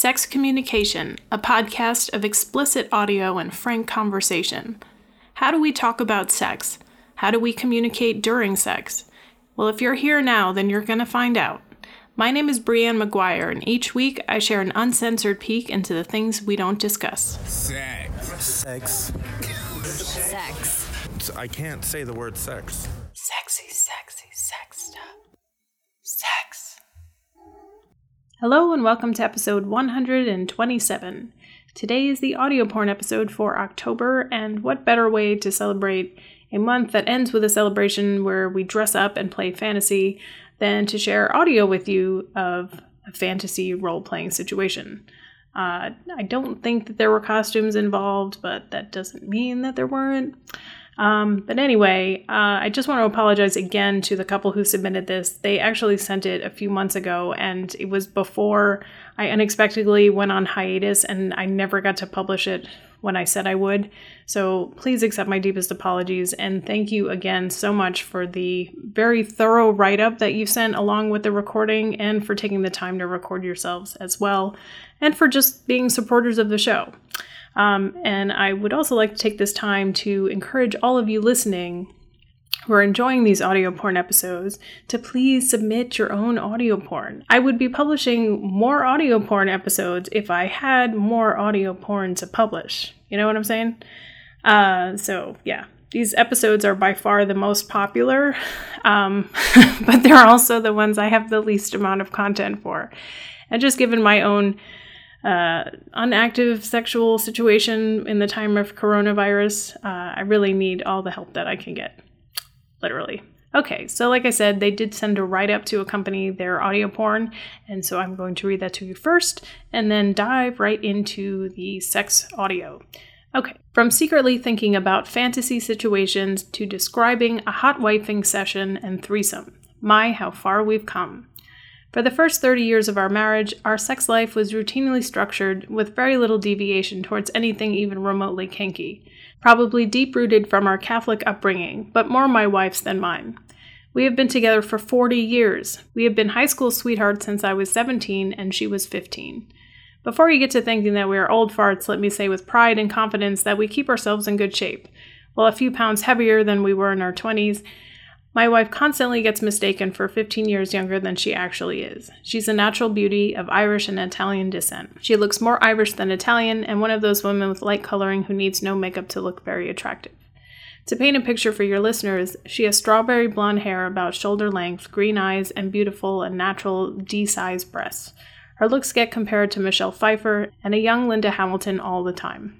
Sex Communication, a podcast of explicit audio and frank conversation. How do we talk about sex? How do we communicate during sex? Well, if you're here now, then you're going to find out. My name is Brianne McGuire, and each week I share an uncensored peek into the things we don't discuss. Sex. Sex. Sex. I can't say the word sex. Sexy, sexy, sex stuff. Sex. Hello, and welcome to episode 127. Today is the audio porn episode for October, and what better way to celebrate a month that ends with a celebration where we dress up and play fantasy than to share audio with you of a fantasy role playing situation. Uh, I don't think that there were costumes involved, but that doesn't mean that there weren't. Um, but anyway, uh, I just want to apologize again to the couple who submitted this. They actually sent it a few months ago, and it was before I unexpectedly went on hiatus, and I never got to publish it when I said I would. So please accept my deepest apologies, and thank you again so much for the very thorough write up that you sent along with the recording, and for taking the time to record yourselves as well, and for just being supporters of the show. Um, and I would also like to take this time to encourage all of you listening who are enjoying these audio porn episodes to please submit your own audio porn. I would be publishing more audio porn episodes if I had more audio porn to publish. You know what I'm saying? Uh, so, yeah. These episodes are by far the most popular, um, but they're also the ones I have the least amount of content for. And just given my own uh, unactive sexual situation in the time of coronavirus, uh, I really need all the help that I can get. Literally. Okay, so like I said, they did send a write up to accompany their audio porn, and so I'm going to read that to you first and then dive right into the sex audio. Okay, from secretly thinking about fantasy situations to describing a hot wifing session and threesome. My, how far we've come. For the first 30 years of our marriage, our sex life was routinely structured with very little deviation towards anything even remotely kinky, probably deep rooted from our Catholic upbringing, but more my wife's than mine. We have been together for 40 years. We have been high school sweethearts since I was 17 and she was 15. Before you get to thinking that we are old farts, let me say with pride and confidence that we keep ourselves in good shape. While a few pounds heavier than we were in our 20s, my wife constantly gets mistaken for 15 years younger than she actually is. She's a natural beauty of Irish and Italian descent. She looks more Irish than Italian, and one of those women with light coloring who needs no makeup to look very attractive. To paint a picture for your listeners, she has strawberry blonde hair about shoulder length, green eyes, and beautiful and natural D size breasts. Her looks get compared to Michelle Pfeiffer and a young Linda Hamilton all the time.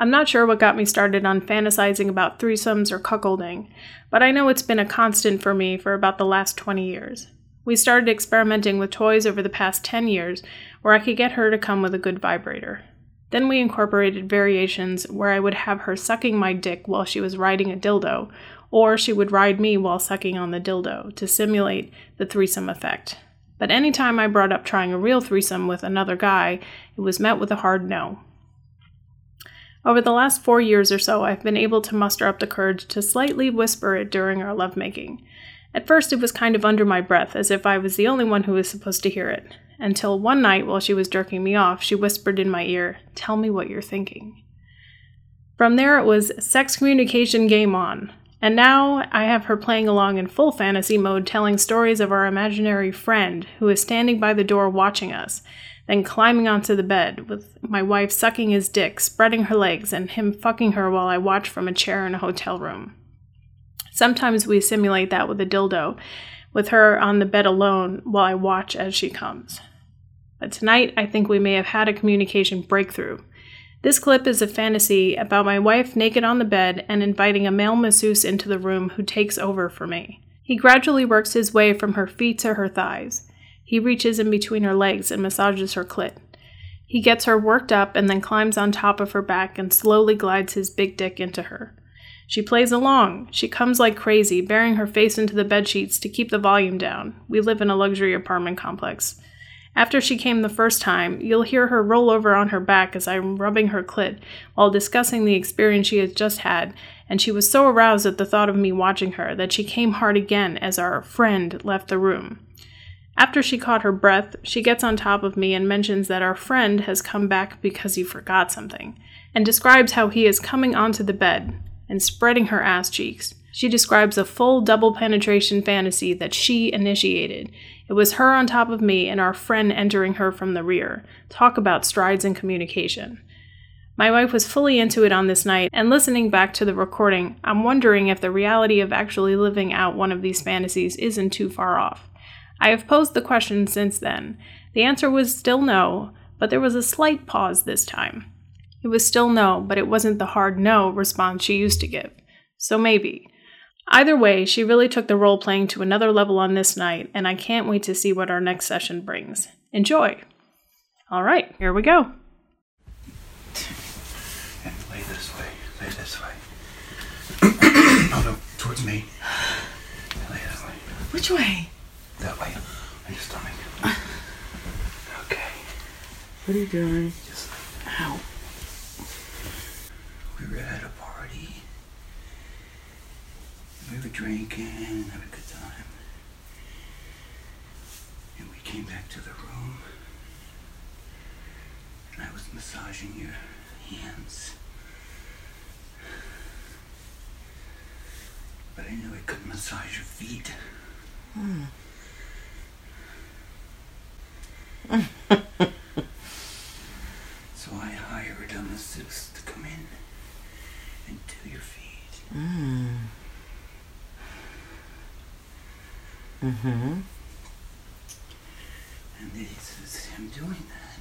I'm not sure what got me started on fantasizing about threesomes or cuckolding, but I know it's been a constant for me for about the last 20 years. We started experimenting with toys over the past 10 years where I could get her to come with a good vibrator. Then we incorporated variations where I would have her sucking my dick while she was riding a dildo, or she would ride me while sucking on the dildo to simulate the threesome effect. But anytime I brought up trying a real threesome with another guy, it was met with a hard no. Over the last four years or so, I've been able to muster up the courage to slightly whisper it during our lovemaking. At first, it was kind of under my breath, as if I was the only one who was supposed to hear it, until one night while she was jerking me off, she whispered in my ear, Tell me what you're thinking. From there, it was sex communication game on. And now I have her playing along in full fantasy mode, telling stories of our imaginary friend who is standing by the door watching us, then climbing onto the bed, with my wife sucking his dick, spreading her legs, and him fucking her while I watch from a chair in a hotel room. Sometimes we simulate that with a dildo, with her on the bed alone while I watch as she comes. But tonight, I think we may have had a communication breakthrough. This clip is a fantasy about my wife naked on the bed and inviting a male masseuse into the room who takes over for me. He gradually works his way from her feet to her thighs. He reaches in between her legs and massages her clit. He gets her worked up and then climbs on top of her back and slowly glides his big dick into her. She plays along. She comes like crazy, burying her face into the bed sheets to keep the volume down. We live in a luxury apartment complex. After she came the first time, you'll hear her roll over on her back as I'm rubbing her clit while discussing the experience she had just had, and she was so aroused at the thought of me watching her that she came hard again as our friend left the room. After she caught her breath, she gets on top of me and mentions that our friend has come back because he forgot something, and describes how he is coming onto the bed and spreading her ass cheeks. She describes a full double penetration fantasy that she initiated. It was her on top of me and our friend entering her from the rear. Talk about strides in communication. My wife was fully into it on this night, and listening back to the recording, I'm wondering if the reality of actually living out one of these fantasies isn't too far off. I have posed the question since then. The answer was still no, but there was a slight pause this time. It was still no, but it wasn't the hard no response she used to give. So maybe. Either way, she really took the role playing to another level on this night, and I can't wait to see what our next session brings. Enjoy! All right, here we go. And lay this way. Lay this way. oh no, towards me. Lay that way. Which way? That way. On your stomach. Okay. What are you doing? Just Ow. we were at a party. We were drinking, having a good time. And we came back to the room. And I was massaging your hands. But I knew I couldn't massage your feet. Hmm. so I hired a masseuse to come in and do your feet. Mm. Mm-hmm. And this is him doing that.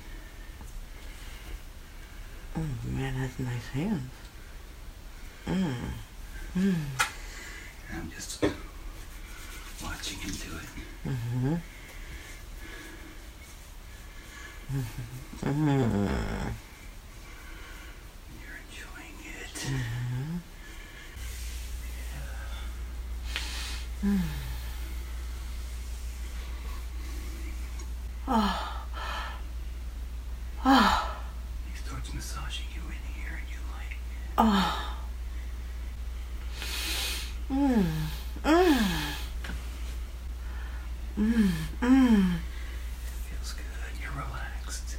Oh, man has nice hands. And I'm just watching him do it. Mm-hmm. You're enjoying it. Yeah. Hmm. Oh. Oh. He starts massaging you in here and you like it. Feels good. You're relaxed.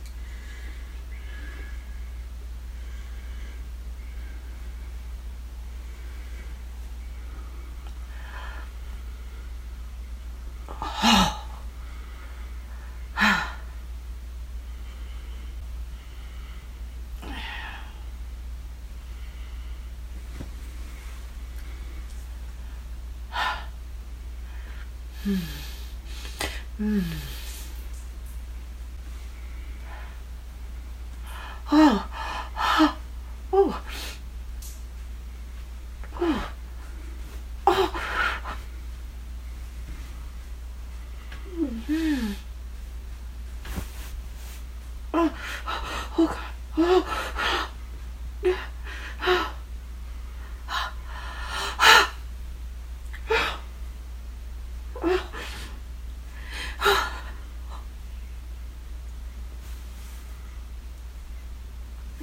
Oh.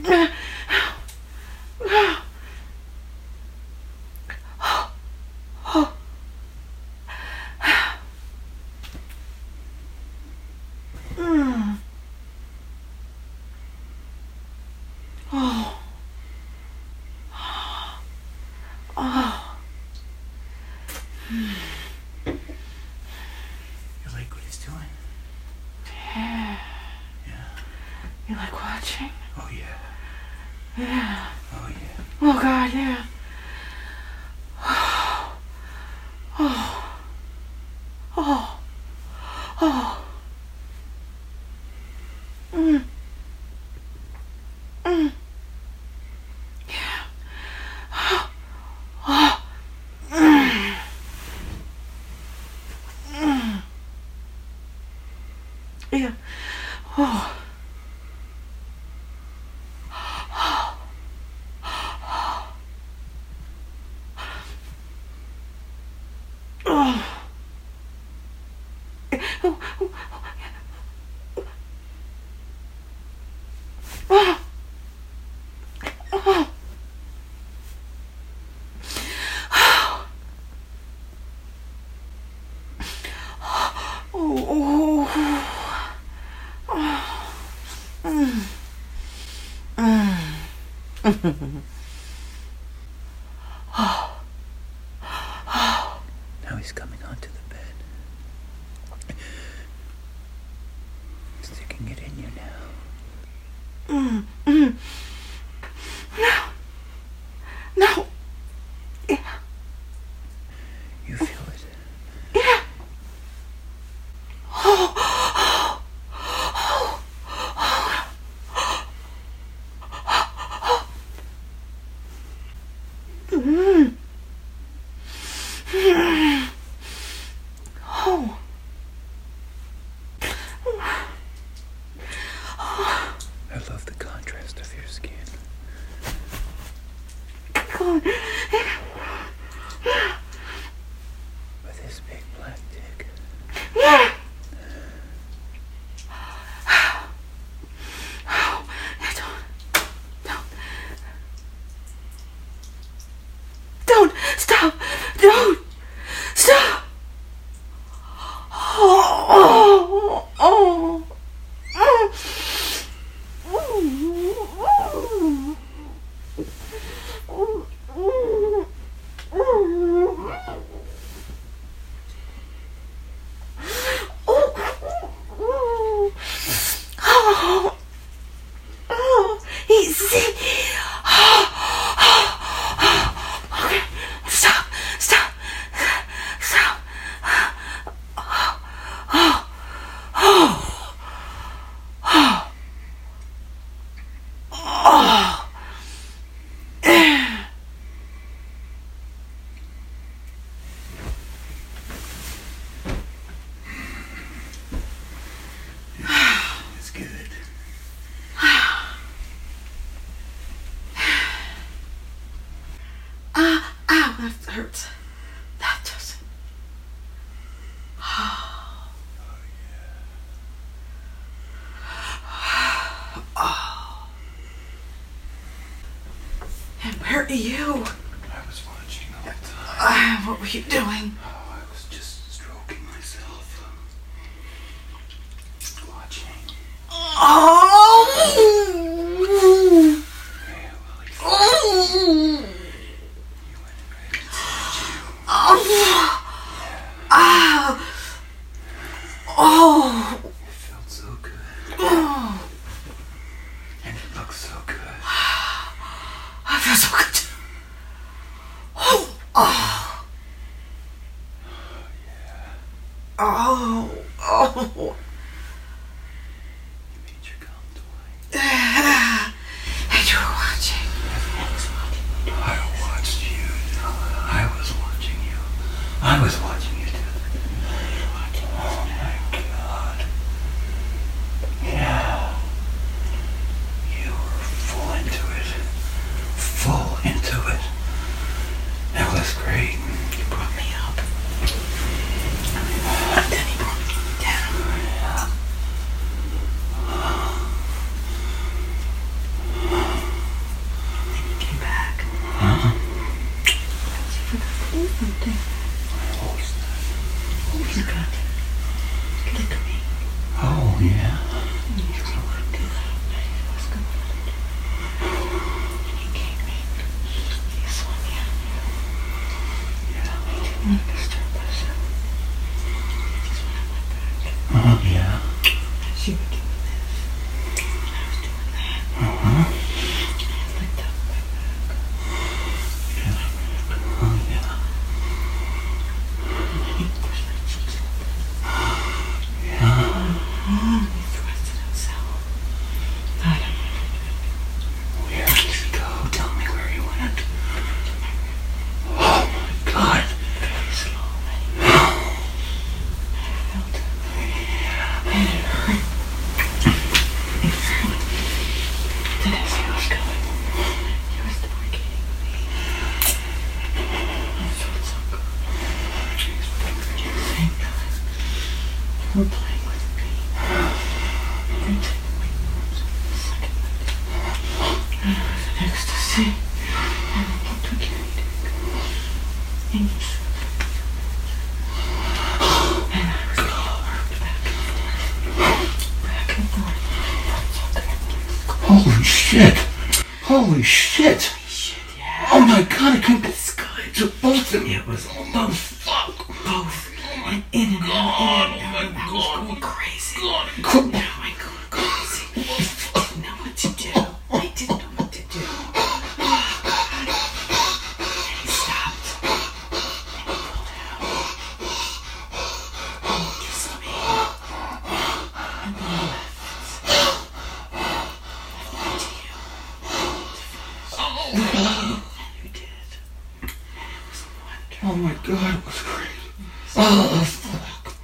You like what he's doing? Yeah. Yeah. You like watching? Oh yeah. Yeah. Oh yeah. Oh God, yeah. Oh. Oh. Oh. Mm. Mm. Yeah. Oh. Mm. Mm. Yeah. Oh. Oh. Mm-hmm. black dick. hurts. That doesn't. Oh. Oh, And where are you? I was watching the time. Uh, what were you doing? My god, I It's good. to both of you. It was Oh both. fuck! Both. Oh and in and out, in and out. Oh and I was going oh crazy. God. Oh my god, it was crazy. Oh fuck.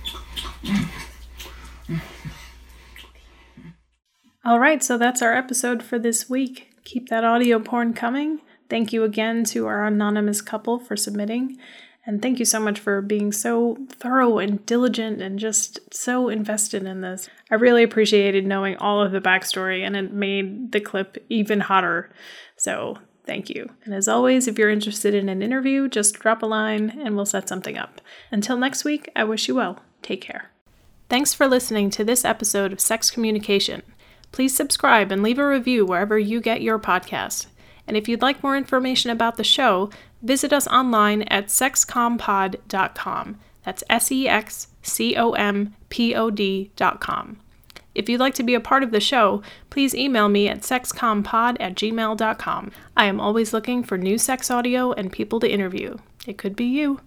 All right, so that's our episode for this week. Keep that audio porn coming. Thank you again to our anonymous couple for submitting. And thank you so much for being so thorough and diligent and just so invested in this. I really appreciated knowing all of the backstory, and it made the clip even hotter. So thank you. And as always, if you're interested in an interview, just drop a line and we'll set something up. Until next week, I wish you well. Take care. Thanks for listening to this episode of Sex Communication. Please subscribe and leave a review wherever you get your podcast. And if you'd like more information about the show, visit us online at sexcompod.com. That's S E X C O M P O D.com. If you'd like to be a part of the show, please email me at sexcompod at gmail.com. I am always looking for new sex audio and people to interview. It could be you.